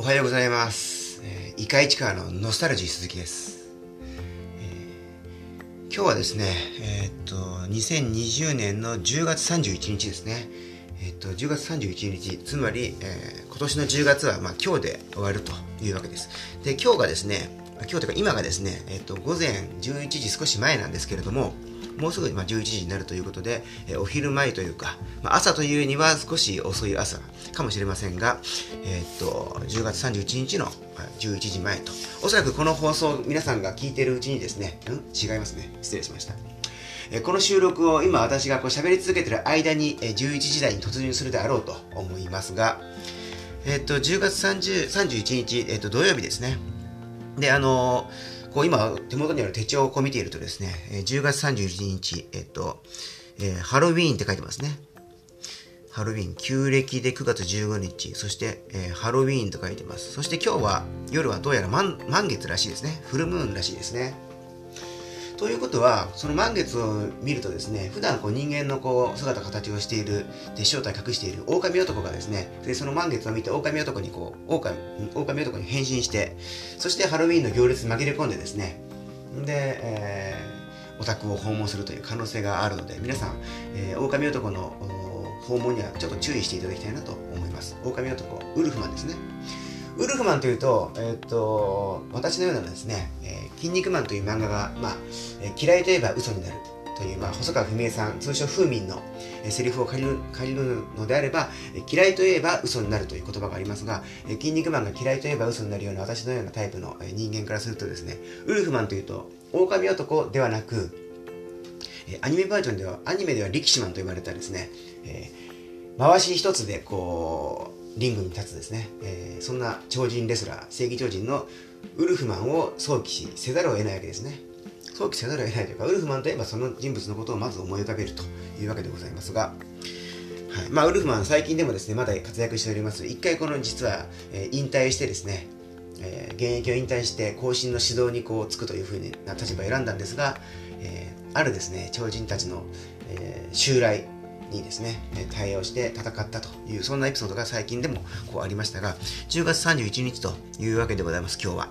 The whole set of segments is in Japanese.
おはようございます。えー、イカイチカのノスタルジー鈴木です。えー今日はですね、えーっと、2020年の10月31日ですね。えーっと、10月31日、つまり、えー今年の10月は、まあ、今日で終わるというわけです。で、今日がですね、今日というか今がですね、えーっと、午前11時少し前なんですけれども、もうすぐま11時になるということで、えお昼前というか、まあ、朝というには少し遅い朝かもしれませんが、えーっと10月31日の11時前と。おそらくこの放送皆さんが聞いてるうちにですねうん？違いますね。失礼しました。えこの収録を今私がこう喋り続けてる間にえー11時台に突入するであろうと思いますが、えっと10月30 31日、えっと土曜日ですね。で、あのーこう今、手元にある手帳をこう見ているとですね、10月31日、えっと、えーハロウィーンって書いてますね。ハロウィーン、旧暦で9月15日、そして、えーハロウィーンと書いてます。そして今日は、夜はどうやら満満月らしいですね。フルムーンらしいですね。ということは、その満月を見るとですね、普段こう人間のこう姿形をしている、で正体隠している狼男がですね、でその満月を見て狼男にこう、狼狼男に変身して、そしてハロウィンの行列に紛れ込んでですね、で、えーお宅を訪問するという可能性があるので、皆さん、えー狼男の訪問にはちょっと注意していただきたいなと思います。狼男、ウルフマンですね。ウルフマンというと、えーと、私のようなですね、えー筋肉マンという漫画が、まあ、えー嫌いといえば嘘になるという、まあ、細川文江さん、通称風民の、えーセリフを借りる借りるのであれば、えー嫌いといえば嘘になるという言葉がありますが、えー筋肉マンが嫌いといえば嘘になるような私のようなタイプのえー人間からするとですね、ウルフマンというと、狼男ではなく、えーアニメバージョンでは、アニメでは力士マンと言われたですね、えー回し一つでこう、リングに立つですね、えーそんな超人レスラー、正義超人のウルフマンを想起しせざるを得ないわけですね。想起せざるを得ないというか、ウルフマンといえばその人物のことをまず思い浮かべるというわけでございますが、はいまあ、ウルフマン最近でもですね、まだ活躍しております。一回この実は、えー引退してですね、えー現役を引退して後進の指導にこうつくというふうな立場を選んだんですが、えーあるですね、超人たちの、え襲来にですね、対応して戦ったという、そんなエピソードが最近でもこうありましたが、10月31日というわけでございます、今日は。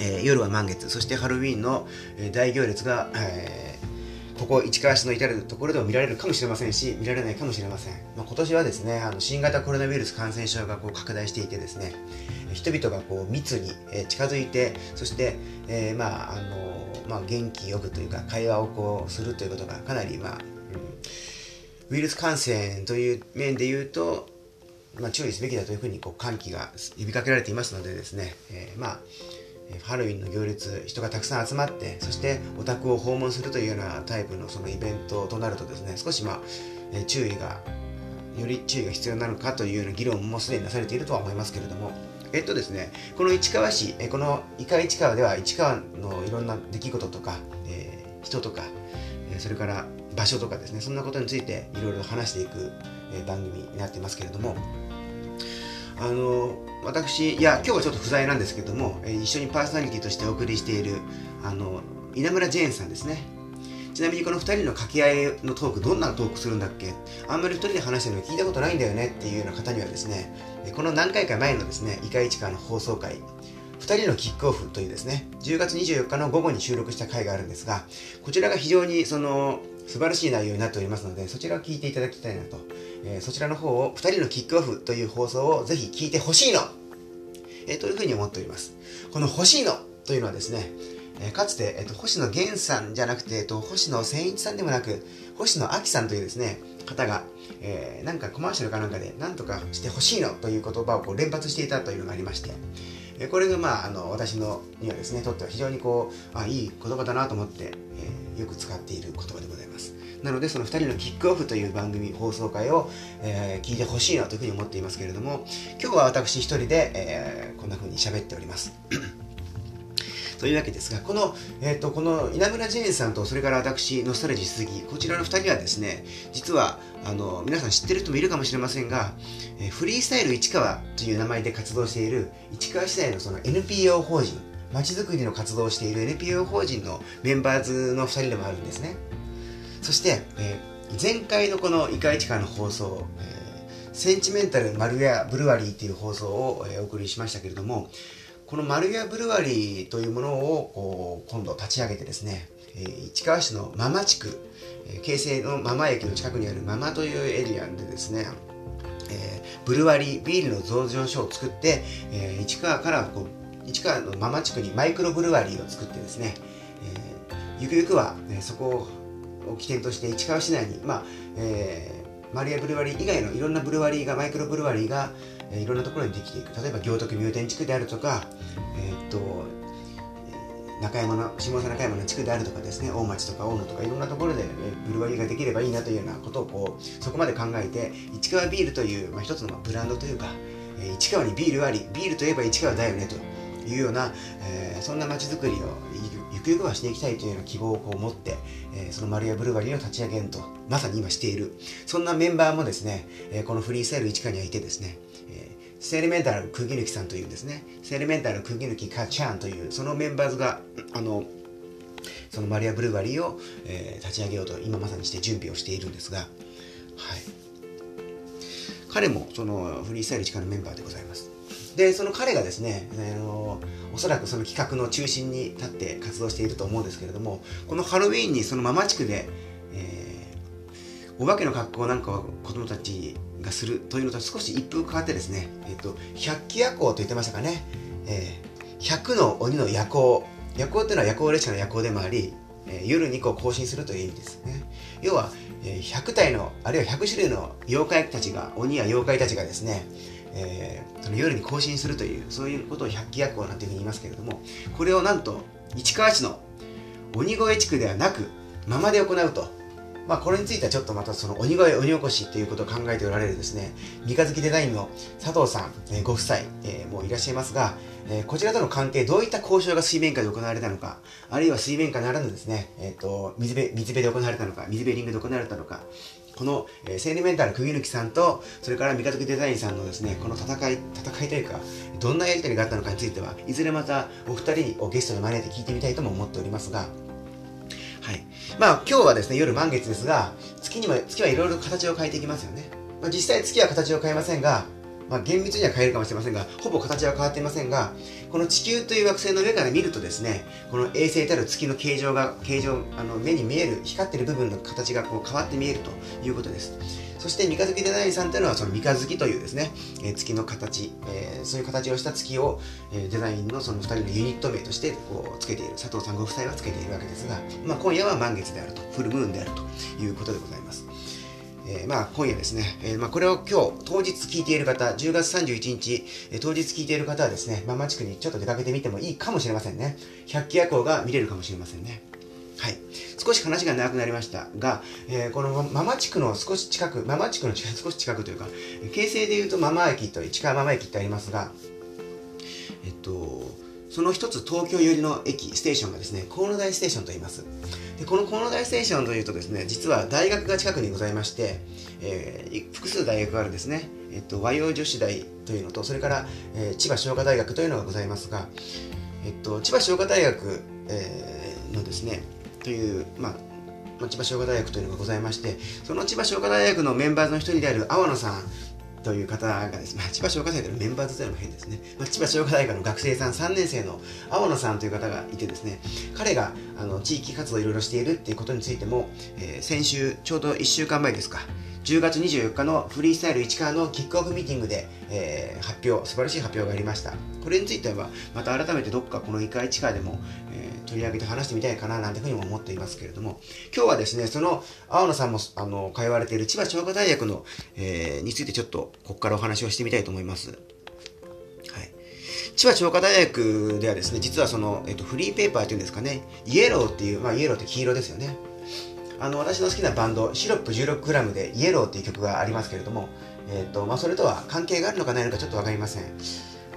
えー夜は満月、そしてハロウィーンの、大行列が、えーここ市川市の至るところでも見られるかもしれませんし、見られないかもしれません。まあ、今年はですね、あの新型コロナウイルス感染症がこう拡大していてですね、人々がこう密に近づいて、そして、えーまああのまあ、元気よくというか、会話をこうするということがかなり、まあウイルス感染という面で言うと、まあ、注意すべきだというふうにこう喚起が呼びかけられていますのでですね、えーまあハロウィンの行列人がたくさん集まってそしてお宅を訪問するというようなタイプのそのイベントとなるとですね少しまあ、え注意がより注意が必要なのかというような議論もすでになされているとは思いますけれどもえっとですねこの市川市えこの伊賀市川では市川のいろんな出来事とか、えー人とかえそれから場所とかですねそんなことについていろいろ話していく、え番組になってますけれどもあの私いや今日はちょっと不在なんですけども、え一緒にパーソナリティとしてお送りしているあの稲村ジェーンさんですね。ちなみにこの2人の掛け合いのトークどんなトークするんだっけ？あんまり2人で話してるの聞いたことないんだよねっていうような方にはですねこの何回か前のですねイカイチカの放送回2人のキックオフというですね10月24日の午後に収録した回があるんですがこちらが非常にその素晴らしい内容になっておりますのでそちらを聞いていただきたいなと、えーそちらの方を2人のキックオフという放送をぜひ聞いてほしいの、えーというふうに思っております。この欲しいのというのはですね、えーかつて、えーと星野源さんじゃなくて、えーと星野千一さんでもなく星野亜紀さんというですね方が、えーなんかコマーシャルかなんかで何とかしてほしいのという言葉をこう連発していたというのがありましてえーこれがまああの私のにはですねとっては非常にこうあいい言葉だなと思って、えーよく使っている言葉でございます。なのでその2人のキックオフという番組放送回を、えー聞いてほしいなというふうに思っていますけれども今日は私一人で、えーこんなふうに喋っております というわけですが、この、えっ、と、この稲村ジェーンさんと、それから私、ノスタルジー鈴木、こちらの2人はですね、実は、あの、皆さん知ってる人もいるかもしれませんが、えーフリースタイル市川という名前で活動している、市川市内のその NPO 法人、まちづくりの活動をしている NPO 法人のメンバーズの2人でもあるんですね。そして、えー前回のこのイカ市川の放送、えーセンチメンタルマルウェアブルワリーっていう放送を、えー、お送りしましたけれどもこのマルウェアブルワリーというものを今度立ち上げてですね、えー、市川市のママ地区、えー、京成のママ駅の近くにあるママというエリアでですねえー、ブルワリービールの増上所を作って、えー、市川からこう市川のママ地区にマイクロブルワリーを作ってですね、えー、ゆくゆくは、ね、そこを起点として市川市内に、まあえー、マリアブルワリー以外のいろんなブルワリーがマイクロブルワリーが、えー、いろんなところにできていく。例えば行徳入店地区であるとか、えー、っと中山の下佐中山の地区であるとかですね大町とか大野とかいろんなところでブルワリーができればいいなというようなことをこうそこまで考えて市川ビールという、まあ、一つのブランドというか、えー、市川にビールありビールといえば市川だよねというような、えー、そんな街づくりをゆくゆくはしていきたいというような希望をこう持って、えー、そのマリアブルワリーを立ち上げるとまさに今しているそんなメンバーもですね、えこのフリースタイル市川にはいてですねセレメンタル釘抜きさんというですね、セレメンタル釘抜きカチャンという、そのメンバーズが、あの、そのマリア・ブルーバリーを、えー、立ち上げようと今まさにして準備をしているんですが、はい。彼もそのフリースタイル1からメンバーでございます。で、その彼がですね、あのおそらくその企画の中心に立って活動していると思うんですけれども、このハロウィーンにそのママ地区で、えー、お化けの格好なんかは子供たちがするというのと少し一風変わってですね、えっ、と、百鬼夜行と言ってましたかね、えー、百の鬼の夜行。夜行っていうのは夜行列車の夜行でもあり、えー、夜にこう更新するという意味ですね。要は、えー、100体の、あるいは100種類の妖怪たちが、鬼や妖怪たちがですね、えー、その夜に更新するという、そういうことを百鬼夜行なんていうふうに言いますけれども、これをなんと、市川市の鬼越地区ではなく、ままで行うと。まあ、これについてはちょっとまたその鬼越鬼起こしっていうことを考えておられるですね、三日月デザインの佐藤さん、えー、ご夫妻、えー、もういらっしゃいますが、えー、こちらとの関係、どういった交渉が水面下で行われたのか、あるいは水面下ならぬですね、えっ、と、水辺、水辺で行われたのか、水辺リングで行われたのか、この、えー、セーリメンタル釘抜さんと、それから三日月デザインさんのですね、この戦い、戦いというか、どんなやり取りがあったのかについては、いずれまたお二人をゲストに招いて聞いてみたいとも思っておりますが、はい。まあ今日はですね、夜満月ですが、月にも、月はいろいろ形を変えていきますよね。まあ、実際月は形を変えませんが、まあ、厳密には変えるかもしれませんが、ほぼ形は変わっていませんが、この地球という惑星の上から見るとですね、この衛星たる月の形状が、形状、あの目に見える、光ってる部分の形がこう変わって見えるということです。そして三日月デザインさんというのはその三日月というですね、えー、月の形、えー、そういう形をした月を、えー、デザインのその2人のユニット名としてこうつけている佐藤さんご夫妻はつけているわけですが、まあ、今夜は満月であるとフルムーンであるということでございます。えー、まあ今夜ですね、えー、まあこれを今日当日聞いている方、10月31日、えー、当日聞いている方はですね、ママ地区にちょっと出かけてみてもいいかもしれませんね。百鬼夜行が見れるかもしれませんね。はい。少し話が長くなりましたが、えー、このママ地区の少し近く、ママ地区の少し近くというか、京成でいうとママ駅と市川ママ駅ってありますが、えっと、その一つ東京寄りの駅、ステーションがですね、河野台ステーションと言います。でこの河野台ステーションというとですね、実は大学が近くにございまして、えー、複数大学があるんですね、えっと、和洋女子大というのと、それから、えー、千葉商科大学というのがございますが、えっと、千葉商科大学、えー、のですね、という、まあ、千葉商科大学というのがございまして、その千葉商科大学のメンバーの一人である阿波野さんという方がですね、千葉商科大学のメンバーズというのも変ですね、まあ、千葉商科大学の学生さん3年生の阿野さんという方がいてですね、彼があの地域活動をいろいろしているっていうことについても、えー、先週、ちょうど1週間前ですか、10月24日のフリースタイル市川のキックオフミーティングで、えー、発表、素晴らしい発表がありました。これについては、また改めてどっかこの異界地下でも、えー、取り上げて話してみたいかななんていうふうにも思っていますけれども、今日はですね、その青野さんもあの通われている千葉商科大学の、えー、についてちょっとここからお話をしてみたいと思います。はい。千葉商科大学ではですね、実はその、えっと、フリーペーパーっていうんですかね、イエローっていう、まあイエローって黄色ですよね。あの私の好きなバンドシロップ 16g でイエローっていう曲がありますけれども、えーとまあ、それとは関係があるのかないのかちょっと分かりません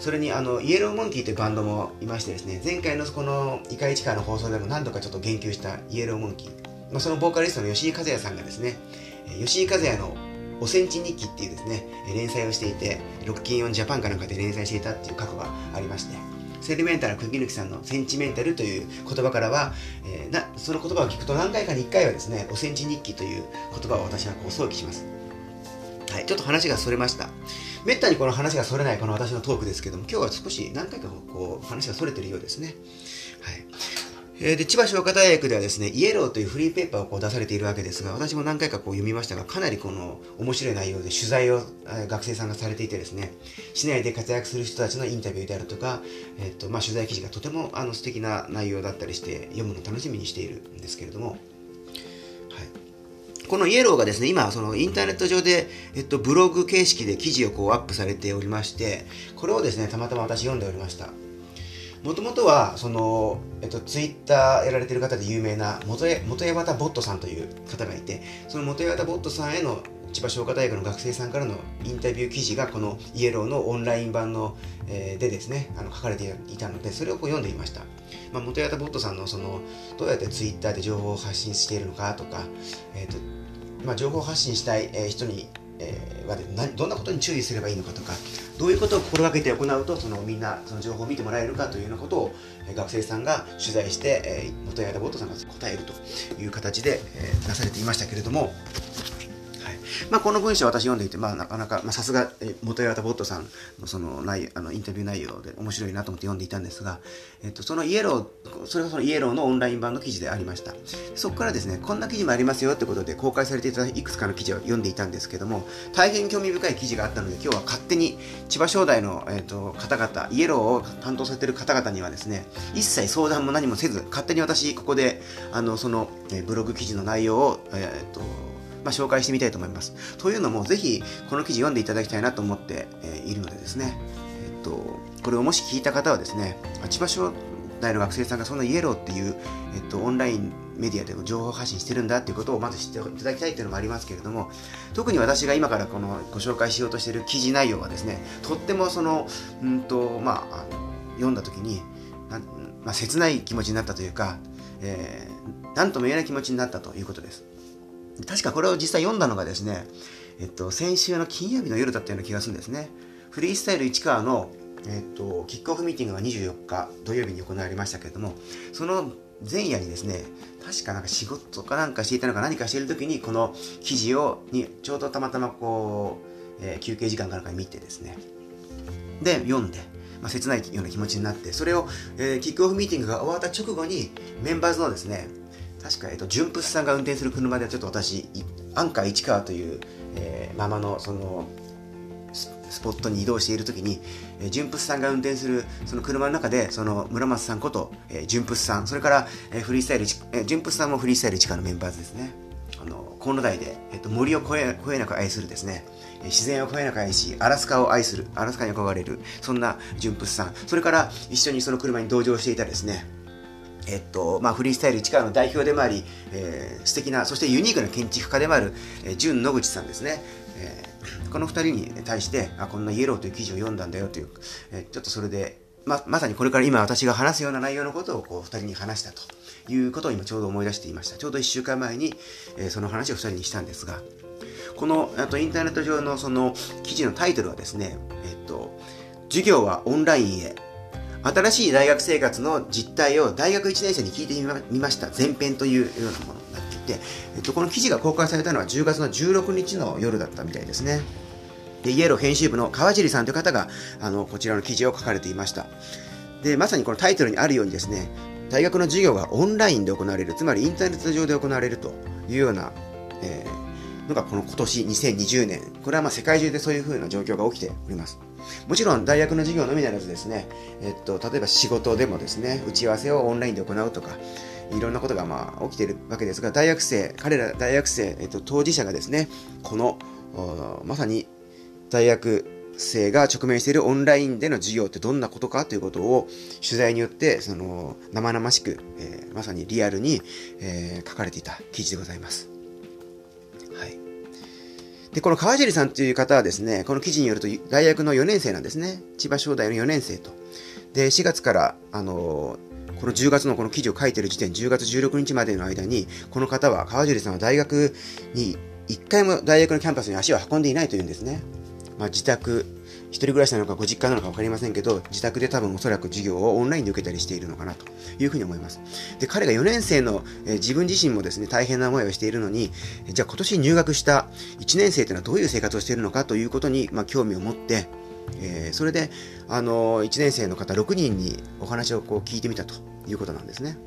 それにあのイエローモンキーというバンドもいましてですね前回のこの「イカイチカ」の放送でも何度かちょっと言及したイエローモンキー、まあ、そのボーカリストの吉井和也さんがですね吉井和也のおセンチ日記っていうですね連載をしていてロッキンオンジャパンかなんかで連載していたっていう過去がありましてセリメンタル釘抜さんのセンチメンタルという言葉からは、えー、なその言葉を聞くと何回かに1回はですねおセンチ日記という言葉を私はこう想起します。はい、ちょっと話がそれました。めったにこの話がそれないこの私のトークですけども、今日は少し何回かこう話がそれてるようですね。はい。えー、で、千葉商科大学ではですね、イエローというフリーペーパーをこう出されているわけですが、私も何回かこう読みましたが、かなりこの面白い内容で取材を、え、学生さんがされていてですね、市内で活躍する人たちのインタビューであるとか、えっ、ー、と、まあ、取材記事がとてもあの素敵な内容だったりして、読むの楽しみにしているんですけれども、このイエローがですね、今、そのインターネット上で、えっと、ブログ形式で記事をこうアップされておりまして、これをですね、たまたま私読んでおりました。もともとはその、えっと、ツイッターやられてる方で有名な元元八幡ボットさんという方がいてその元八幡ボットさんへの千葉商科大学の学生さんからのインタビュー記事がこのイエローのオンライン版の、えー、でですねあの書かれていたのでそれをこう読んでいました、まあ、元八幡ボットさんのそのどうやってツイッターで情報を発信しているのかとか、えーとまあ、情報発信したい人にえー、はどんなことに注意すればいいのかとかどういうことを心がけて行うとそのみんなその情報を見てもらえるかというようなことを、え、学生さんが取材して、えー、元谷ボットさんが答えるという形で、えー、なされていましたけれどもまあ、この文章私読んでいて、まあ、なかなか、まあ、さすが、元岩田ボットさんのその内あのインタビュー内容で面白いなと思って読んでいたんですが、えっと、そのイエロー、それがそのイエローのオンライン版の記事でありました。そこからですね、こんな記事もありますよってことで公開されていたいくつかの記事を読んでいたんですけども、大変興味深い記事があったので、今日は勝手に千葉商大の、えっと、方々、イエローを担当されている方々にはですね、一切相談も何もせず、勝手に私、ここで、あの、その、えブログ記事の内容を、えっと、まあ、紹介してみたいと思います。というのも、ぜひこの記事読んでいただきたいなと思って、えいるのでですね、えっと、これをもし聞いた方はですね、千葉商大の学生さんがそんなイエローっていう、えっと、オンラインメディアで情報発信してるんだっていうことをまず知っていただきたいっていうのもありますけれども特に私が今からこのご紹介しようとしている記事内容はですねとってもそのうんとまあ読んだ時にまあ、切ない気持ちになったというか、えー、何とも言えない気持ちになったということです。確かこれを実際読んだのがですね、えっと、先週の金曜日の夜だったような気がするんですね。フリースタイル市川の、えっと、キックオフミーティングが24日土曜日に行われましたけれども、その前夜にですね、確かなんか仕事かなんかしていたのか何かしている時に、この記事を、に、ちょうどたまたまこう、えー、休憩時間かなんかに見てですね、で、読んで、まあ、切ないような気持ちになって、それを、えー、キックオフミーティングが終わった直後に、メンバーズのですね、確か、えっと、純プスさんが運転する車ではちょっと私、アンカー市川という、えー、ママのそのスポットに移動している時に、えー、純プスさんが運転するその車の中でその村松さんこと、えー、純プスさんそれから、えー、フリースタイル、えー、純プスさんもフリースタイル市川のメンバーズですね。あのコンロ台で、えーと、森を越え越えなく愛するですね。自然を越えなく愛し、アラスカを愛する、アラスカに憧れる、そんな純プスさん、それから一緒にその車に同乗していたですね、えっとまあ、フリースタイル市川の代表でもあり、えー、素敵なそしてユニークな建築家でもある、えー、純野口さんですね、えー、この2人に対してあこんなイエローという記事を読んだんだよという、えー、ちょっとそれでままさにこれから今私が話すような内容のことをこう2人に話したということを今ちょうど思い出していました。ちょうど1週間前に、えー、その話を2人にしたんですがこのあとインターネット上のその記事のタイトルはですね、えっと、授業はオンラインへ。新しい大学生活の実態を大学1年生に聞いてみました。前編というようなものになっていて、えっと、この記事が公開されたのは10月の16日の夜だったみたいですね。でイエロー編集部の川尻さんという方があのこちらの記事を書かれていました。でまさにこのタイトルにあるようにですね大学の授業がオンラインで行われるつまりインターネット上で行われるというような、えー、のがこの今年2020年。これはまあ世界中でそういうふうな状況が起きております。もちろん大学の授業のみならずですね、えっと、例えば仕事でもですね、打ち合わせをオンラインで行うとか、いろんなことがまあ起きているわけですが、大学生、彼ら大学生、えっと、当事者がですね、この、まさに大学生が直面しているオンラインでの授業ってどんなことかということを取材によってその生々しく、えー、まさにリアルに、えー、書かれていた記事でございます。で、この川尻さんという方はですね、この記事によると大学の4年生なんですね。千葉商大の4年生と。で、4月から、あのこの10月のこの記事を書いてる時点、10月16日までの間に、この方は、川尻さんは大学に、1回も大学のキャンパスに足を運んでいないというんですね。まあ、自宅、一人暮らしなのかご実家なのか分かりませんけど、自宅で多分おそらく授業をオンラインで受けたりしているのかなというふうに思います。で、彼が4年生の、えー、自分自身もですね、大変な思いをしているのに、じゃあ今年入学した1年生というのはどういう生活をしているのかということに、まあ、興味を持って、えー、それで、あのー、1年生の方6人にお話をこう聞いてみたということなんですね。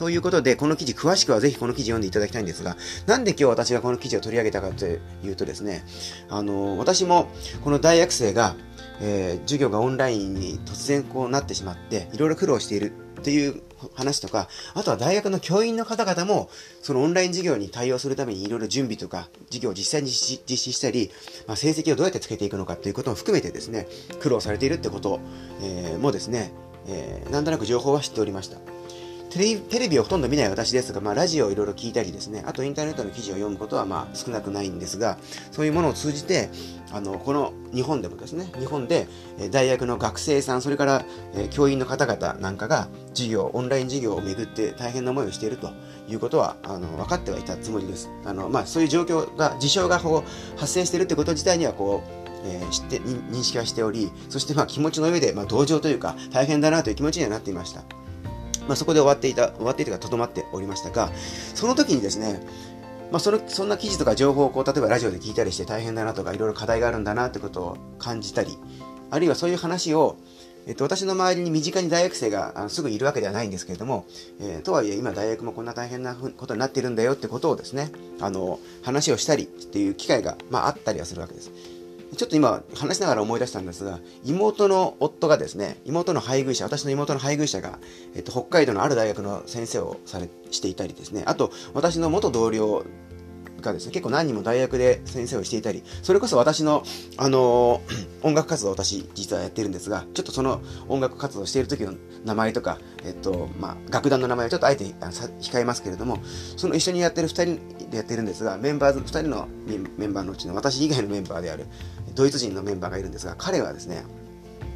ということで、この記事、詳しくはぜひこの記事読んでいただきたいんですが、なんで今日私がこの記事を取り上げたかというとですね、あの、私もこの大学生が、えー、授業がオンラインに突然こうなってしまって、いろいろ苦労しているっていう話とか、あとは大学の教員の方々も、そのオンライン授業に対応するためにいろいろ準備とか、授業を実際に実施したり、まあ、成績をどうやってつけていくのかということも含めてですね、苦労されているってこと、えー、もですね、えー、なんとなく情報は知っておりました。テレビをほとんど見ない私ですが、まあ、ラジオをいろいろ聞いたりですね、あとインターネットの記事を読むことはまあ少なくないんですが、そういうものを通じて、あのこの日本でもですね、日本で大学の学生さん、それから、教員の方々なんかが授業、オンライン授業をめぐって大変な思いをしているということはあの分かってはいたつもりです。あのまあ、そういう状況が、事象がこう発生しているということ自体にはこう、えー、知って認識はしており、そしてまあ気持ちの上でまあ同情というか大変だなという気持ちにはなっていました。まあ、そこで終わっていた、終わっていたかとどまっておりましたが、その時にですね、まあ、そのそんな記事とか情報をこう例えばラジオで聞いたりして大変だなとかいろいろ課題があるんだなってことを感じたりあるいはそういう話を、えっと、私の周りに身近に大学生がすぐいるわけではないんですけれども、えー、とはいえ今大学もこんな大変なことになっているんだよってことをですねあの話をしたりっていう機会が、まあ、あったりはするわけです。ちょっと今話しながら思い出したんですが、妹の夫がですね、妹の配偶者、私の妹の配偶者が、えっと、北海道のある大学の先生をされ、していたりですね、あと、私の元同僚がですね、結構何人も大学で先生をしていたり、それこそ私の、あのー、音楽活動を私実はやってるんですが、ちょっとその音楽活動している時の名前とか、えっと、まあ、楽団の名前をちょっとあえて控えますけれども、その一緒にやってる2人でやってるんですが、メンバーズ、2人のメンバーのうちの私以外のメンバーである、ドイツ人のメンバーがいるんですが、彼はですね、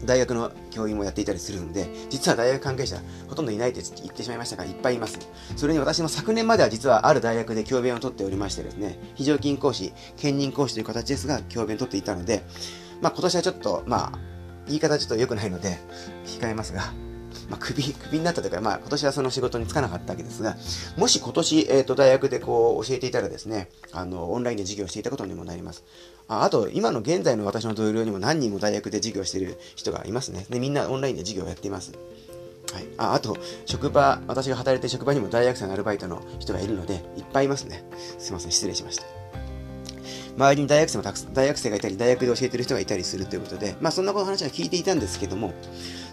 大学の教員もやっていたりするんで、実は大学関係者ほとんどいないって言ってしまいましたが、いっぱいいます。それに私も昨年までは実はある大学で教鞭を取っておりましてですね、非常勤講師、兼任講師という形ですが、教鞭を取っていたので、まあ今年はちょっと、まあ、言い方ちょっと良くないので、控えますが、まあ、クビ、クビになったというか、まあ、今年はその仕事に就かなかったわけですが、もし今年、えっ、ー、と、大学でこう、教えていたらですね、あの、オンラインで授業していたことにもなります。ああと、今の現在の私の同僚にも何人も大学で授業している人がいますね。で、みんなオンラインで授業をやっています。はい、ああと、職場、私が働いている職場にも大学生のアルバイトの人がいるので、いっぱいいますね。すいません、失礼しました。周りに大学生もたくさん、大学生がいたり、大学で教えてる人がいたりするということで、まあそんなこと話は聞いていたんですけども、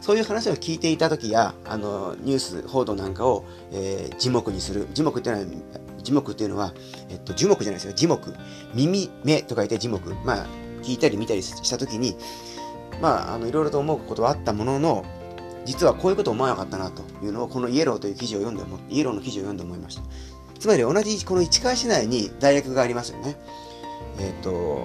そういう話を聞いていた時や、あの、ニュース報道なんかを、えー、字幕にする。字幕っていうのは、字幕っていうのは、えっと、樹木じゃないですよ。字幕。耳、目と書いて字幕。まあ、聞いたり見たりした時に、まあ、あの、いろいろと思うことはあったものの、実はこういうこと思わなかったなというのを、このイエローという記事を読んで、イエローの記事を読んで思いました。つまり同じこの市川市内に大学がありますよね。えっ、と、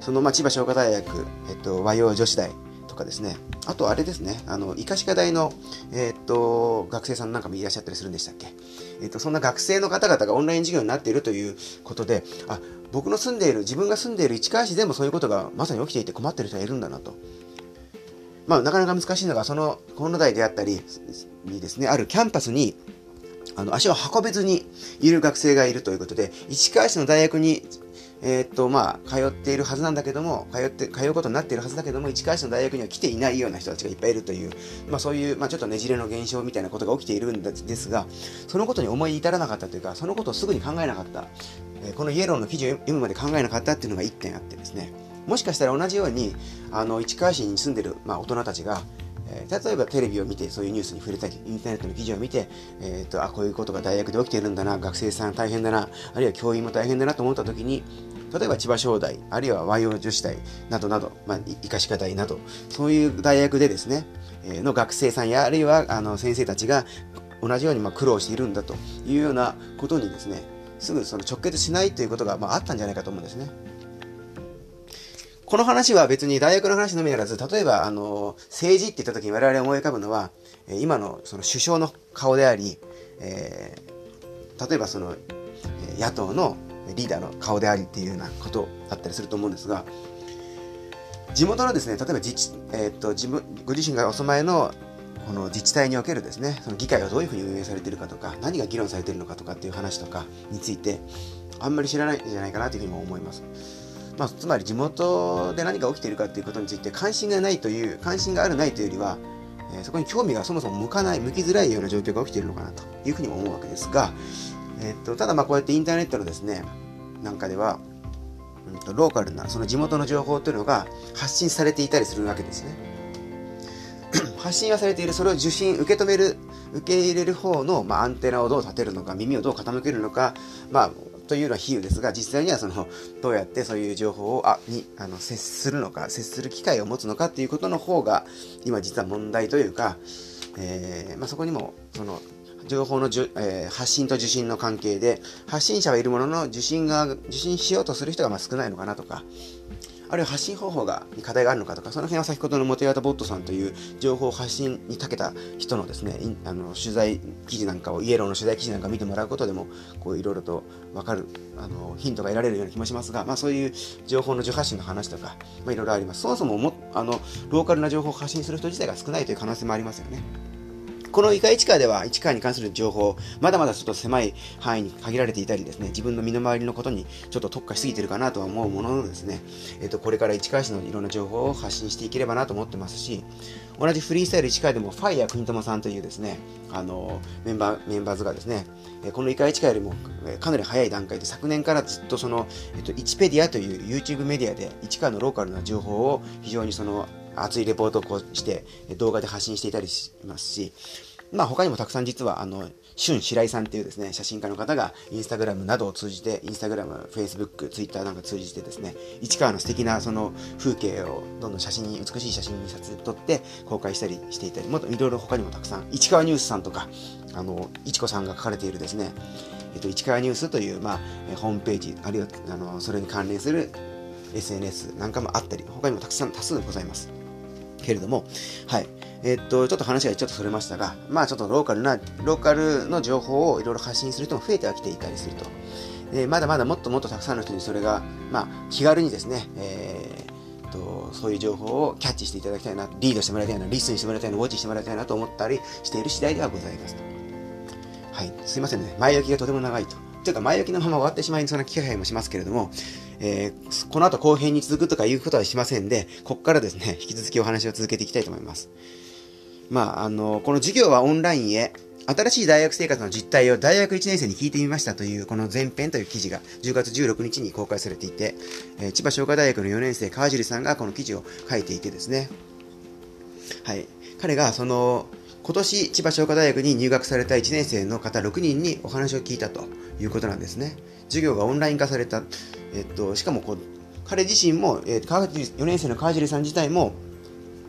その、まあ、千葉商科大学、えっ、と、和洋女子大かですね、あとあれですね、あの、医科歯科大の、えっ、と、学生さんなんかもいらっしゃったりするんでしたっけ？えっ、と、そんな学生の方々がオンライン授業になっているということで、あ、僕の住んでいる、自分が住んでいる市川市でもそういうことがまさに起きていて困っている人がいるんだなと。まあ、なかなか難しいのが、その、コロナであったりにですね、あるキャンパスに、あの、足を運べずにいる学生がいるということで、市川市の大学にえー、っと、まあ、通っているはずなんだけども、通って、通うことになっているはずだけども、市川市の大学には来ていないような人たちがいっぱいいるという、まあそういう、まあちょっとねじれの現象みたいなことが起きているんですが、そのことに思い至らなかったというか、そのことをすぐに考えなかった、えー、このイエローの記事を読むまで考えなかったっていうのが一点あってですね、もしかしたら同じように、あの、市川市に住んでる、まあ大人たちが、え、例えばテレビを見てそういうニュースに触れたりインターネットの記事を見て、えーと、あこういうことが大学で起きているんだな学生さん大変だなあるいは教員も大変だなと思った時に例えば千葉商大あるいは和洋女子大などなど、まあ、医科歯科大などそういう大学でですね、えー、の学生さんやあるいはあの先生たちが同じようにまあ苦労しているんだというようなことにですねすぐその直結しないということがまああったんじゃないかと思うんですね。この話は別に大学の話のみならず、例えば、あの、政治って言った時に我々思い浮かぶのは、今のその首相の顔であり、えー、例えばその、野党のリーダーの顔でありっていうようなことだったりすると思うんですが、地元のですね、例えば自治、えー、っと、自分、ご自身がお住まいのこの自治体におけるですね、その議会がどういうふうに運営されているかとか、何が議論されているのかとかっていう話とかについて、あんまり知らないんじゃないかなというふうにも思います。まあ、つまり地元で何が起きているかということについて関心がないという、関心があるないというよりは、えー、そこに興味がそもそも向かない、向きづらいような状況が起きているのかなというふうにも思うわけですが、えー、っとただまあこうやってインターネットのですね、なんかでは、うんと、ローカルなその地元の情報というのが発信されていたりするわけですね。発信はされている、それを受信、受け止める、受け入れる方の、まあ、アンテナをどう立てるのか、耳をどう傾けるのか、まあ、というのは比喩ですが、実際にはその、どうやってそういう情報を、あ、に、あの、接するのか、接する機会を持つのかっていうことの方が、今実は問題というか、えー、まあ、そこにも、その、情報のじゅ、えー、発信と受信の関係で、発信者はいるものの、受信が、受信しようとする人がまあ少ないのかなとか、あるいは発信方法が課題があるのかとか、その辺は先ほどの元型ボットさんという情報発信に長けた人のですね、あの取材記事なんかを、イエローの取材記事なんかを見てもらうことでも、こういろいろと分かるあのヒントが得られるような気もしますが、まあそういう情報の受発信の話とか、まあいろいろあります。そもそももあのローカルな情報を発信する人自体が少ないという可能性もありますよね。このイカ市川では、市川に関する情報、まだまだちょっと狭い範囲に限られていたりですね、自分の身の回りのことにちょっと特化しすぎてるかなとは思うもののですね、えっ、と、これから市川市のいろんな情報を発信していければなと思ってますし、同じフリースタイル市川でも、ファイヤー国友さんというですね、あの、メンバー、メンバーズがですね、このイカ市川よりもかなり早い段階で昨年からずっとその、えっと、イチペディアという YouTube メディアで市川のローカルな情報を非常にその熱いレポートをこうして動画で発信していたりしますし、まあ他にもたくさん実は、あの、春白井さんっていうですね、写真家の方が、インスタグラムなどを通じて、インスタグラム、フェイスブック、ツイッターなんか通じてですね、市川の素敵なその風景をどんどん写真に、美しい写真に撮撮って公開したりしていたり、もっといろいろ他にもたくさん、市川ニュースさんとか、あの、いちこさんが書かれているですね、えっと、市川ニュースという、まあ、えホームページ、あるいは、あの、それに関連する SNS なんかもあったり、他にもたくさん多数ございます。けれども、はい。えっと、ちょっと話がちょっとそれましたが、まあちょっとローカルな、ローカルの情報をいろいろ発信する人も増えてはきていたりすると。え、まだまだもっともっとたくさんの人にそれが、まあ気軽にですね、えー、とそういう情報をキャッチしていただきたいな、リードしてもらいたいな、リスンしてもらいたいな、ウォッチしてもらいたいなと思ったりしている次第ではございますと。はい、すいませんね。前置きがとても長いと。ちょっと前置きのまま終わってしまいそうな気配もしますけれども、えー、この後後編に続くとかいうことはしませんで、ここからですね、引き続きお話を続けていきたいと思います。まあ、あの、この授業はオンラインへ、新しい大学生活の実態を大学1年生に聞いてみましたというこの前編という記事が10月16日に公開されていて、えー、千葉商科大学の4年生川尻さんがこの記事を書いていてですね、はい。彼がその、今年千葉商科大学に入学された1年生の方6人にお話を聞いたということなんですね。授業がオンライン化された。えっと、しかもこう、彼自身も、えー、4年生の川尻さん自体も、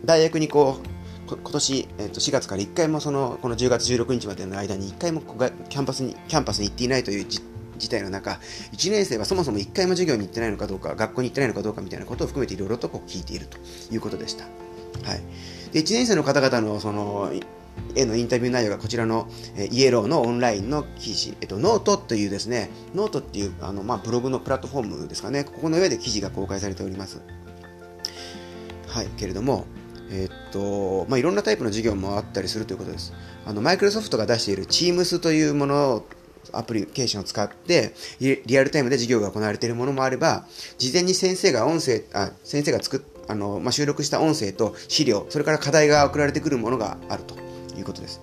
大学にこう、今年、えー、と4月から1回もそのこの10月16日までの間に1回もキャンパスにキャンパスに行っていないという事態の中、1年生はそもそも1回も授業に行ってないのかどうか、学校に行ってないのかどうかみたいなことを含めていろいろとこう聞いているということでした。はい、で1年生の方々のそのへのインタビュー内容がこちらの、えイエローのオンラインの記事、えっと、ノートというですね、ノートっていうあの、まあ、ブログのプラットフォームですかね、ここの上で記事が公開されております。はい、けれども、え、っと、まあ、いろんなタイプの授業もあったりするということです。あの、マイクロソフトが出している Teams というものをアプリケーションを使ってリアルタイムで授業が行われているものもあれば、事前に先生が音声、あ先生が作っあの、まあ、収録した音声と資料、それから課題が送られてくるものがあるということです。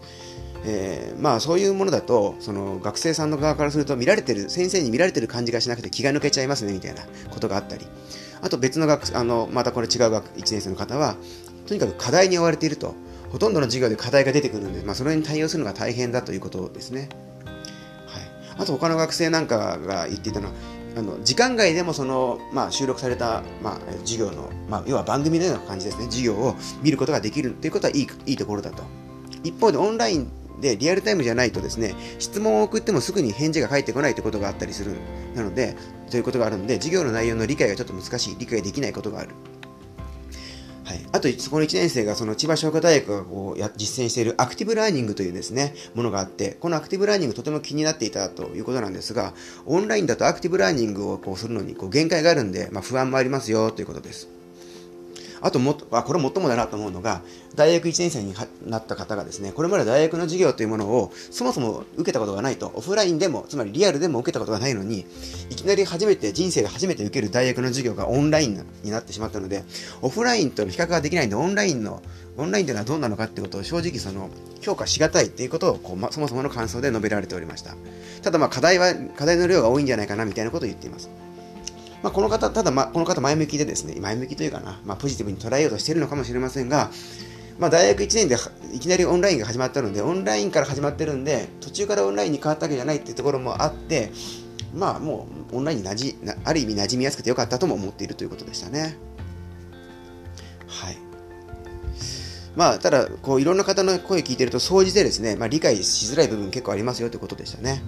えー、まあそういうものだとその学生さんの側からすると見られてる先生に見られてる感じがしなくて気が抜けちゃいますねみたいなことがあったりあと別の学あのまたこれ違う学1年生の方はとにかく課題に追われていると、ほとんどの授業で課題が出てくるんで、まあ、それに対応するのが大変だということですね。はい、あと他の学生なんかが言っていたのは、あの時間外でもその、まあ、収録された、まあ、授業の、まあ、要は番組のような感じですね、授業を見ることができるということはいいいいところだと。一方でオンラインでリアルタイムじゃないとですね、質問を送ってもすぐに返事が返ってこないということがあったりする。なので、ということがあるので、授業の内容の理解がちょっと難しい、理解できないことがある。はい、あと、そこの1年生がその千葉商科大学がこうや実践しているアクティブラーニングというですね、ものがあって、このアクティブラーニングとても気になっていたということなんですが、オンラインだとアクティブラーニングをこうするのにこう限界があるんで、まあ、不安もありますよということです。あともあ、これもっともだなと思うのが、大学1年生になった方がですね、これまで大学の授業というものをそもそも受けたことがないと、オフラインでも、つまりリアルでも受けたことがないのに、いきなり初めて、人生で初めて受ける大学の授業がオンラインになってしまったので、オフラインとの比較ができないんで、オンラインの、オンラインというのはどうなのかっていうことを正直その評価しがたいっていうことをこう、ま、そもそもの感想で述べられておりました。ただまあ課題は、課題の量が多いんじゃないかなみたいなことを言っています。まあ、この方、ただ、ま、この方前向きでですね、前向きというかな、まあ、ポジティブに捉えようとしているのかもしれませんが、まあ、大学1年でいきなりオンラインが始まったので、オンラインから始まってるんで、途中からオンラインに変わったわけじゃないっていうところもあって、まあもうオンラインになじある意味馴染みやすくてよかったとも思っているということでしたね。はい。まあ、ただ、こういろんな方の声聞いてると、総じてですね、まあ、理解しづらい部分結構ありますよということでしたね。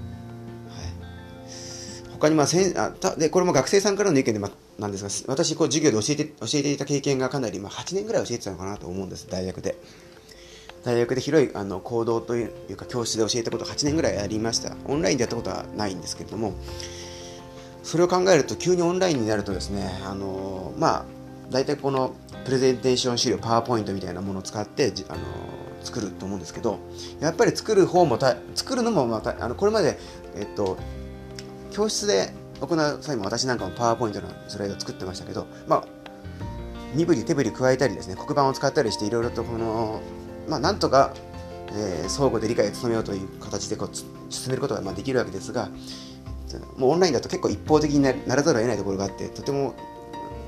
他にまあせんあたでこれも学生さんからの意見で、ま、なんですが私こう授業で教えて教えていた経験がかなり、まあ、8年ぐらい教えてたのかなと思うんです。大学で。大学で広いあの行動というか教室で教えたこと8年ぐらいやりました。オンラインでやったことはないんですけれども。それを考えると急にオンラインになるとですねあのまあ大体このプレゼンテーション資料パワーポイントみたいなものを使ってあの作ると思うんですけどやっぱり作る方もた作るのもまたあのこれまで、えっと、教室で行う際も私なんかもパワーポイントのスライドを作ってましたけど、まあ、身振り手振り加えたりですね黒板を使ったりしていろいろとこの、まあ、なんとか、えー、相互で理解を務めようという形でこう進めることがまあできるわけですがもうオンラインだと結構一方的にならざるを得ないところがあってとても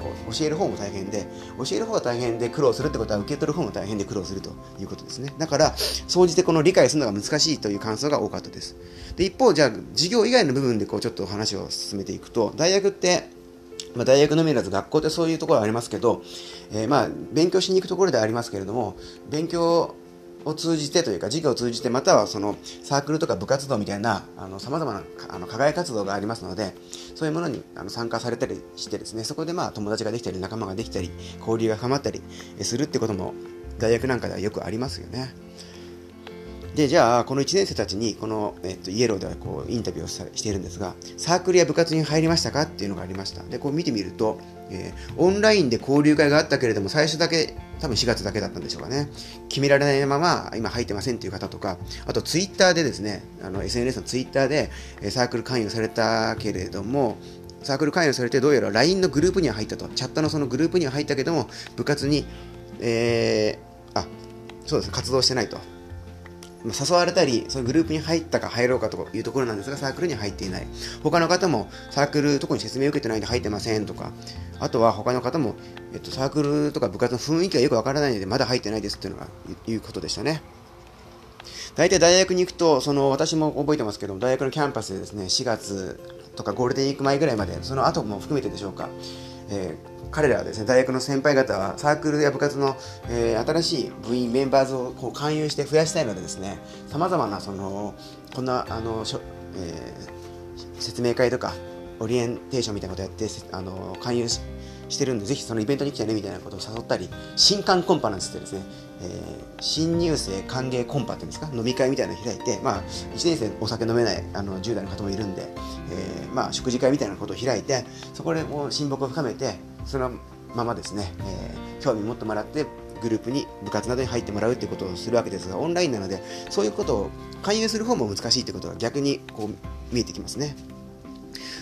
教える方も大変で教える方が大変で苦労するってことは受け取る方も大変で苦労するということですね。だから総じてこの理解するのが難しいという感想が多かったです。で一方じゃあ授業以外の部分でこうちょっと話を進めていくと大学ってまあ、大学のみならず学校ってそういうところありますけど、えー、まあ勉強しに行くところではありますけれども勉強を通じてというか授業を通じてまたはそのサークルとか部活動みたいなさまざまなあの課外活動がありますのでそういうものにあの参加されたりしてですねそこでまあ友達ができたり仲間ができたり交流が深まったりするってことも大学なんかではよくありますよね。でじゃあこの1年生たちにこの、えっと、イエローではこうインタビューをしているんですがサークルや部活に入りましたかっていうのがありましたでこう見てみると、えー、オンラインで交流会があったけれども最初だけ多分4月だけだったんでしょうかね。決められないまま今入ってませんという方とかあとツイッターでですねあの SNS のツイッターでサークル関与されたけれどもサークル関与されてどうやら LINE のグループには入ったと。チャットのそのグループには入ったけども部活に、えー、あそうです。活動してないと。誘われたり、そのグループに入ったか入ろうかというところなんですが、サークルに入っていない。他の方もサークル、特に説明を受けてないんで入ってませんとか、あとは他の方も、えっと、サークルとか部活の雰囲気がよくわからないので、まだ入ってないですっていうのが、いうことでしたね。大体大学に行くと、その私も覚えてますけど、大学のキャンパスでですね、4月とかゴールデンウィーク前ぐらいまで、その後も含めてでしょうか、えー彼らはですね大学の先輩方はサークルや部活の、えー、新しい部員メンバーズをこう勧誘して増やしたいのでですねさまざまなそのこんなあのしょ、えー、説明会とかオリエンテーションみたいなことやってあの勧誘してるんで、ぜひそのイベントに来てねみたいなことを誘ったり、新刊コンパなんつってですね、えー、新入生歓迎コンパっていうんですか、飲み会みたいなの開いて、まあ、1年生お酒飲めないあの10代の方もいるんで、えー、まあ、食事会みたいなことを開いて、そこでもう親睦を深めて、そのままですね、えー、興味持ってもらってグループに部活などに入ってもらうということをするわけですがオンラインなのでそういうことを勧誘する方も難しいということが逆にこう見えてきますね。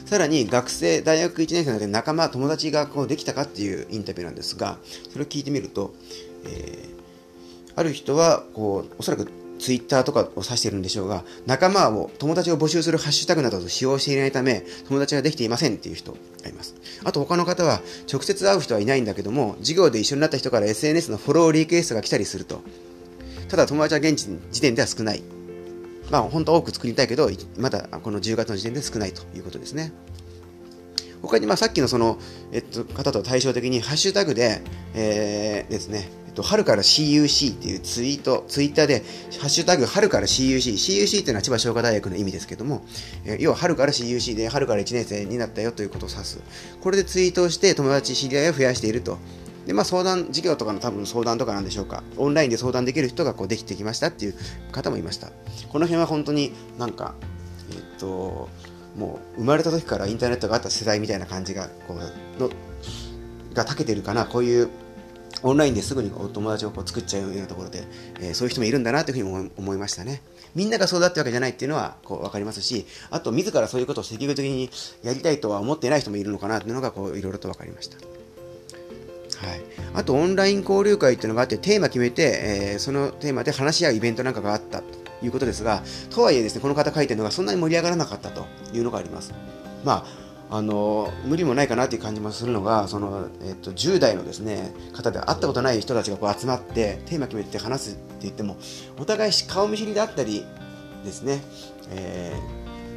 さらに学生大学1年生なので仲間友達がこうできたかっていうインタビューなんですがそれを聞いてみると、えー、ある人はこうおそらくツイッターとかを指しているんでしょうが、仲間を、友達を募集するハッシュタグなどと使用していないため、友達ができていませんっていう人がいます。あと他の方は、直接会う人はいないんだけども、授業で一緒になった人から SNS のフォローリクエストが来たりすると。ただ友達は現時点では少ない。まあ本当は多く作りたいけど、まだこの10月の時点で少ないということですね。他にまあさっきのその、えっと、方と対照的にハッシュタグで、えー、ですね、えっと、春から CUC っていうツイート、ツイッターで、ハッシュタグ、春から CUC、CUC っていうのは千葉商科大学の意味ですけども、え要は春から CUC で、春から1年生になったよということを指す。これでツイートをして友達、知り合いを増やしていると。で、まあ相談、授業とかの多分相談とかなんでしょうか。オンラインで相談できる人がこうできてきましたっていう方もいました。この辺は本当になんか、えっと、もう生まれた時からインターネットがあった世代みたいな感じが、こう、の、が長けてるかな、こういうオンラインですぐにお友達をこう作っちゃうようなところで、えー、そういう人もいるんだなというふうに思いましたね。みんながそうだってわけじゃないっていうのはこう分かりますし、あと自らそういうことを積極的にやりたいとは思っていない人もいるのかなというのがこういろいろと分かりました。はい、あとオンライン交流会っていうのがあってテーマ決めて、えー、そのテーマで話し合うイベントなんかがあったいうことですがとはいえですねこの方書いてるのがそんなに盛り上がらなかったというのがあります。まああの無理もないかなという感じもするのがその、えっと、10代のですね方で会ったことない人たちがこう集まってテーマ決めて話すって言ってもお互い顔見知りであったりですね、え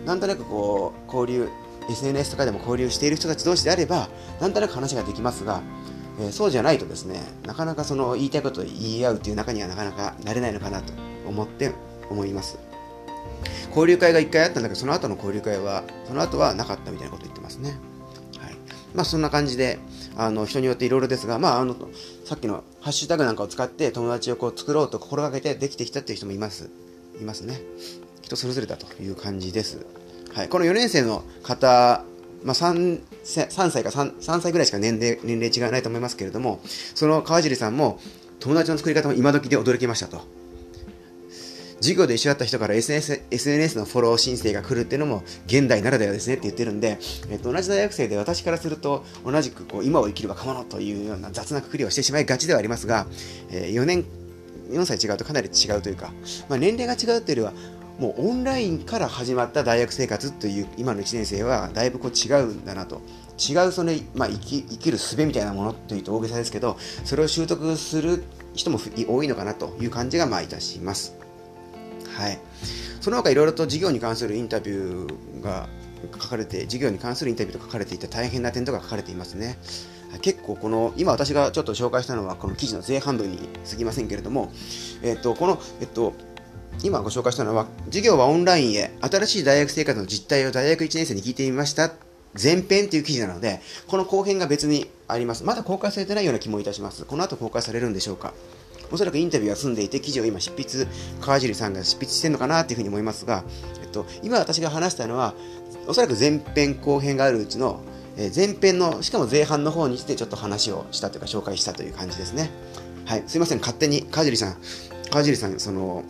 ー、なんとなくこう交流 SNS とかでも交流している人たち同士であればなんとなく話ができますが、えー、そうじゃないとですねなかなかその言いたいことを言い合うという中にはなかなかなれないのかなと思って思います。交流会が1回あったんだけど、その後の交流会は、その後はなかったみたいなこと言ってますね。はい。まあそんな感じで、あの人によっていろいろですが、まああの、さっきのハッシュタグなんかを使って友達をこう作ろうと心がけてできてきたっていう人もいます。いますね。人それぞれだという感じです。はい。この4年生の方、まあ、3, 3歳か 3, 3歳ぐらいしか年齢年齢違いないと思いますけれども、その川尻さんも友達の作り方も今時で驚きましたと。授業で一緒だった人から SNS, SNS のフォロー申請が来るっていうのも現代ならではですねって言ってるんで、えっと、同じ大学生で私からすると同じくこう今を生きる若者というような雑なくくりをしてしまいがちではありますが、えー、4年4歳違うとかなり違うというか、まあ、年齢が違うというよりはもうオンラインから始まった大学生活という今の1年生はだいぶこう違うんだなと違うその、まあ、生き生きる術みたいなものというと大げさですけどそれを習得する人も多いのかなという感じがまあいたします。はい、その他いろいろと事業に関するインタビューが書かれて、事業に関するインタビューと書かれていて大変な点とか書かれていますね。結構この、今私がちょっと紹介したのはこの記事の前半部に過ぎませんけれども、えっと、この、えっと、今ご紹介したのは、授業はオンラインへ、新しい大学生活の実態を大学1年生に聞いてみました前編という記事なので、この後編が別にあります。まだ公開されてないような気もいたします。この後公開されるんでしょうか。おそらくインタビューが済んでいて、記事を今執筆、川尻さんが執筆してるのかなというふうに思いますが、えっと、今私が話したのは、おそらく前編後編があるうちの、えー、前編の、しかも前半の方にしてちょっと話をしたというか紹介したという感じですね。はい、すいません、勝手に、川尻さん、川尻さん、その、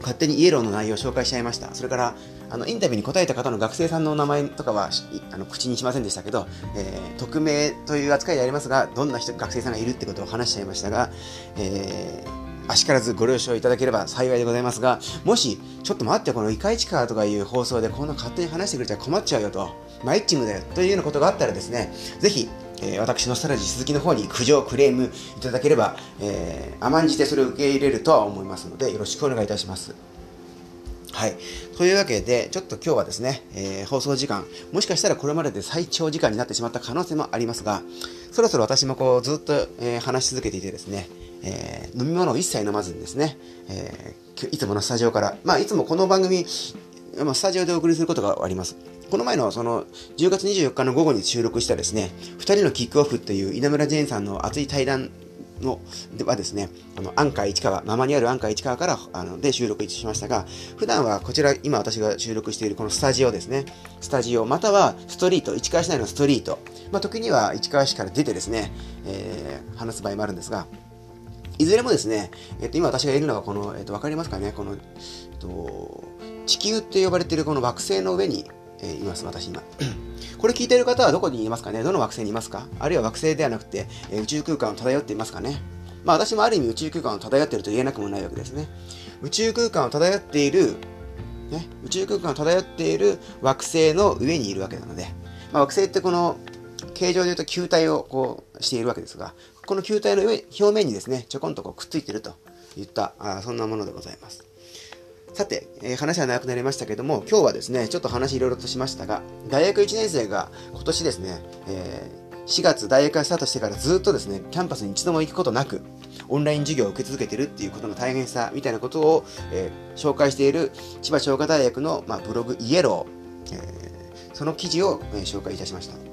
勝手にイエローの内容を紹介しちゃいました。それから、あのインタビューに答えた方の学生さんの名前とかはあの口にしませんでしたけど、えー、匿名という扱いでありますが、どんな人学生さんがいるってことを話しちゃいましたが、えー、あしからずご了承いただければ幸いでございますが、もし、ちょっと待って、このイカイチカとかいう放送でこんな勝手に話してくれちゃ困っちゃうよと、マイッチングだよというようなことがあったらですね、ぜひ、えー、私のスタラジー鈴木の方に苦情、クレームいただければ、えー、甘んじてそれを受け入れるとは思いますので、よろしくお願いいたします。はい。というわけで、ちょっと今日はですね、えー、放送時間、もしかしたらこれまでで最長時間になってしまった可能性もありますが、そろそろ私もこうずっと、えー、話し続けていてですね、えー、飲み物を一切飲まずにですね、えいつものスタジオから、まあいつもこの番組、ま、スタジオでお送りすることがあります。この前のその10月24日の午後に収録したですね、2人のキックオフという稲村ジェーンさんの熱い対談のではですね、あの、アンカー市川、ママにあるアンカー市川からあので収録しましたが、普段はこちら、今私が収録しているこのスタジオですね、スタジオ、またはストリート、市川市内のストリート、まあ、時には市川市から出てですね、えー、話す場合もあるんですが、いずれもですね、えっと、今私がいるのはこの、えっと、わかりますかね、この、えっと、地球って呼ばれているこの惑星の上に、え、います、私今。これ聞いてる方はどこにいますかね？どの惑星にいますか？あるいは惑星ではなくて、え、宇宙空間を漂っていますかね？まあ私もある意味宇宙空間を漂っていると言えなくもないわけですね。宇宙空間を漂っている、ね、宇宙空間を漂っている惑星の上にいるわけなので、まあ、惑星ってこの形状で言うと球体をこうしているわけですが、この球体の表面にですね、ちょこんとこうくっついてるといったあそんなものでございます。さて、えー、話は長くなりましたけども、今日はですね、ちょっと話いろいろとしましたが、大学1年生が今年ですね、えー、4月大学がスタートしてからずっとですね、キャンパスに一度も行くことなく、オンライン授業を受け続けてるっていうことの大変さみたいなことを、えー、紹介している千葉商科大学の、まあ、ブログイエロー、えー、その記事を、え、紹介いたしました。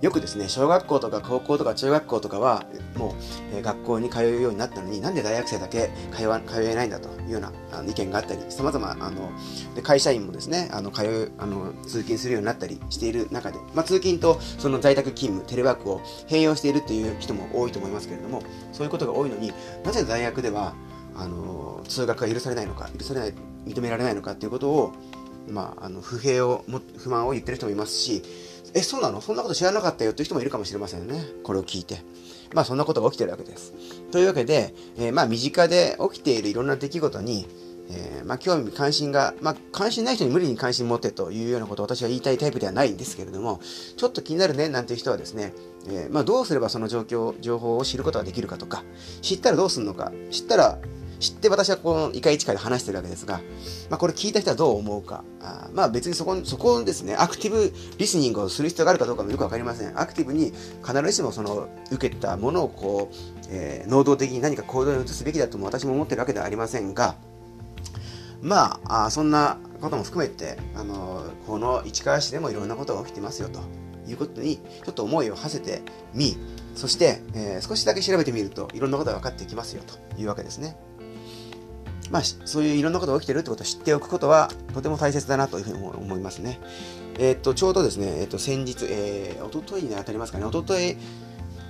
よくですね、小学校とか高校とか中学校とかは、もう、え、学校に通うようになったのに、なんで大学生だけ通わ通えないんだというようなあの意見があったり、様々、あの、で会社員もですね、あの、通う、あの、通勤するようになったりしている中で、まあ、通勤とその在宅勤務、テレワークを併用しているという人も多いと思いますけれども、そういうことが多いのになぜ大学ではあの通学が許されないのか許されない認められないのかっていうことを、まあ、あの不平を不満を言ってる人もいますしえそうなの？そんなこと知らなかったよ。っていう人もいるかもしれませんね。これを聞いて。まあそんなことが起きてるわけです。というわけで、えー、まあ身近で起きているいろんな出来事にえー、まあ、興味関心が、まあ、関心ない人に無理に関心持ってというようなことを私は言いたいタイプではないんですけれどもちょっと気になるねなんていう人はですね、えー、まあ、どうすればその状況情報を知ることができるかとか知ったらどうするのか知ったら知って私はこのイカイチ会で話してるわけですが、まあ、これ聞いた人はどう思うか。あまあ別にそこ、そこですね、アクティブリスニングをする必要があるかどうかもよくわかりません。アクティブに必ずしもその受けたものをこう、えー、能動的に何か行動に移すべきだとも私も思ってるわけではありませんが、まあ、あそんなことも含めて、あのこの市川市でもいろんなことが起きてますよということに、ちょっと思いを馳せてみ、そして、えー、少しだけ調べてみるといろんなことが分かってきますよというわけですね。まあ、そういういろんなことが起きてるってことを知っておくことはとても大切だなというふうに思いますね。えー、っと、ちょうどですね、えー、っと、先日、えー、おとといに当たりますかね、おととい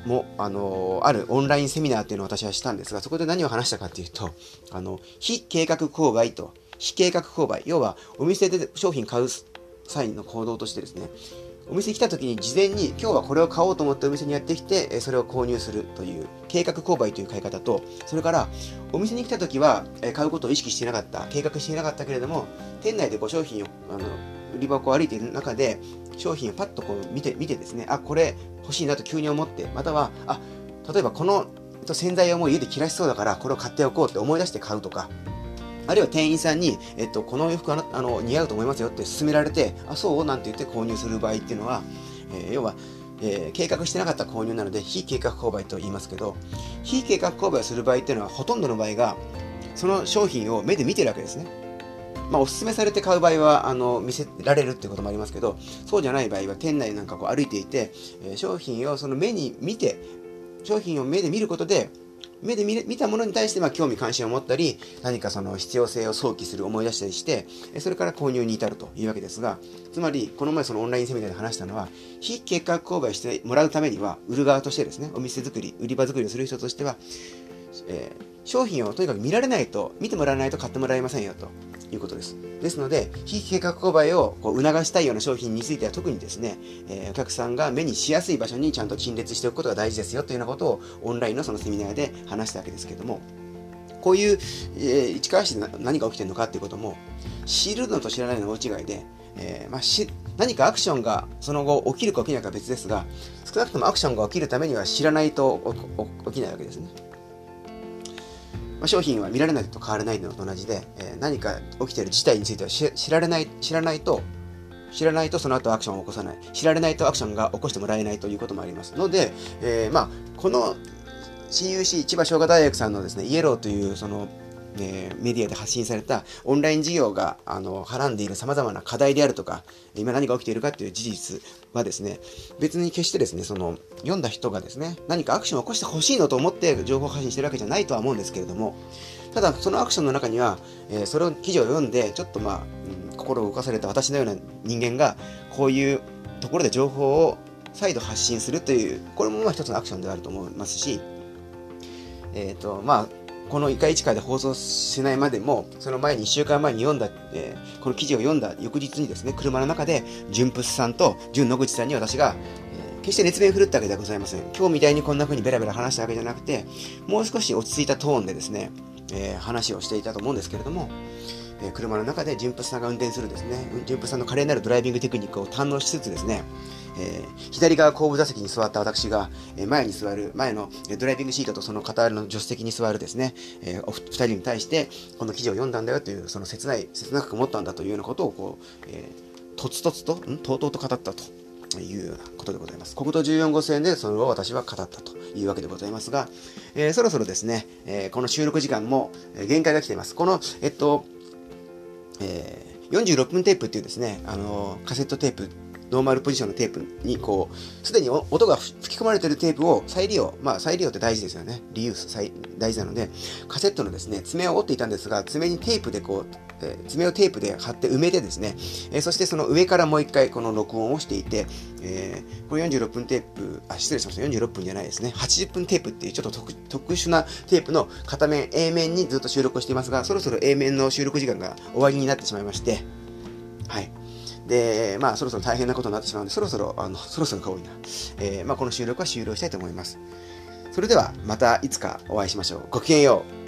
も、あのあるオンラインセミナーっていうのを私はしたんですが、そこで何を話したかっていうと、あの、非計画購買と、非計画購買、要はお店で商品買う際の行動としてですね、お店に来た時に事前に今日はこれを買おうと思ってお店にやってきてそれを購入するという計画購買という買い方とそれからお店に来た時は買うことを意識してなかった。計画していなかったけれども店内でご商品をあの売り箱を歩いている中で商品をパッとこう見て見てですねあこれ欲しいなと急に思ってまたはあ例えばこの洗剤をもう家で切らしそうだからこれを買っておこうって思い出して買うとかあるいは店員さんに、えっと、この洋服あのあの似合うと思いますよって勧められて、あ、そう？なんて言って購入する場合っていうのは、えー、要は、えー、計画してなかった購入なので、非計画購買と言いますけど、非計画購買をする場合っていうのは、ほとんどの場合が、その商品を目で見てるわけですね。まあ、お勧めされて買う場合は、あの、見せられるってこともありますけど、そうじゃない場合は、店内なんかこう歩いていて、えー、商品をその目に見て、商品を目で見ることで、目で見たものに対してま興味関心を持ったり、何かその必要性を想起する、思い出したりして、それから購入に至るというわけですが、つまり、この前そのオンラインセミナーで話したのは、非計画購買してもらうためには、売る側としてですね、お店作り、売り場作りをする人としては、えー、商品をとにかく見られないと、見てもらわないと買ってもらえませんよと。いうことです。ですので、非計画購買をこう促したいような商品については特にですね、えー、お客さんが目にしやすい場所にちゃんと陳列しておくことが大事ですよというようなことをオンラインのそのセミナーで話したわけですけども、こういう、えー、市川市で何が起きてるのかっていうことも、知るのと知らないの大違いで、えーまあ、し何かアクションがその後起きるか起きないかは別ですが、少なくともアクションが起きるためには知らないと起きないわけですね。まあ、商品は見られないと変わらないのと同じで、えー、何か起きている事態については知られない知らないと知らないとその後アクションを起こさない。知られないとアクションが起こしてもらえないということもあります。ので、えー、まあ、この CUC 千葉商科大学さんのですねイエローというそのえー、メディアで発信されたオンライン事業があのはらんでいる様々な課題であるとか、今何が起きているかという事実はですね、別に決してですね、その読んだ人がですね、何かアクションを起こしてほしいのと思って情報発信してるわけじゃないとは思うんですけれども、ただそのアクションの中には、えー、それを記事を読んで、ちょっとまあ、うん、心を動かされた私のような人間が、こういうところで情報を再度発信するという、これもまあ一つのアクションであると思いますし、えっ、ー、と、まあ、このイカイチカで放送しないまでも、その前に1週間前に読んだ、えー、この記事を読んだ翌日にですね、車の中で、純プスさんと純野口さんに私が、えー、決して熱弁振るったわけではございません。今日みたいにこんな風にベラベラ話したわけじゃなくて、もう少し落ち着いたトーンでですね、えー、話をしていたと思うんですけれども、え車の中で純プスさんが運転するですね、純プスさんの華麗なるドライビングテクニックを堪能しつつですね、えー、左側後部座席に座った私が、えー、前に座る、前のドライビングシートとその片割れの助手席に座るですね、えー、お二人に対して、この記事を読んだんだよという、その切ない、切なく思ったんだというようなことを、こう、えー、とつとつと、ん？とうとうと語ったというようなことでございます。国土14号線でそれを私は語ったというわけでございますが、えー、そろそろですね、えー、この収録時間も限界が来ています。この、えっと、えー、46分テープっていうですね、あのカセットテープノーマルポジションのテープにこうすでに音が吹き込まれているテープを再利用まあ再利用って大事ですよねリユース大事なのでカセットのですね爪を折っていたんですが爪にテープでこうえー、爪をテープで貼って埋めてですね、えー、そしてその上からもう一回この録音をしていて、えー、これ46分テープ、あ、失礼しました。46分じゃないですね。80分テープっていうちょっと特殊なテープの片面 A 面にずっと収録をしていますが、そろそろ A 面の収録時間が終わりになってしまいまして、はい。で、まあ、そろそろ大変なことになってしまうので、そろそろ、あの、そろそろが多いな。えー、まあ、この収録は終了したいと思います。それでは、またいつかお会いしましょう。ごきげんよう。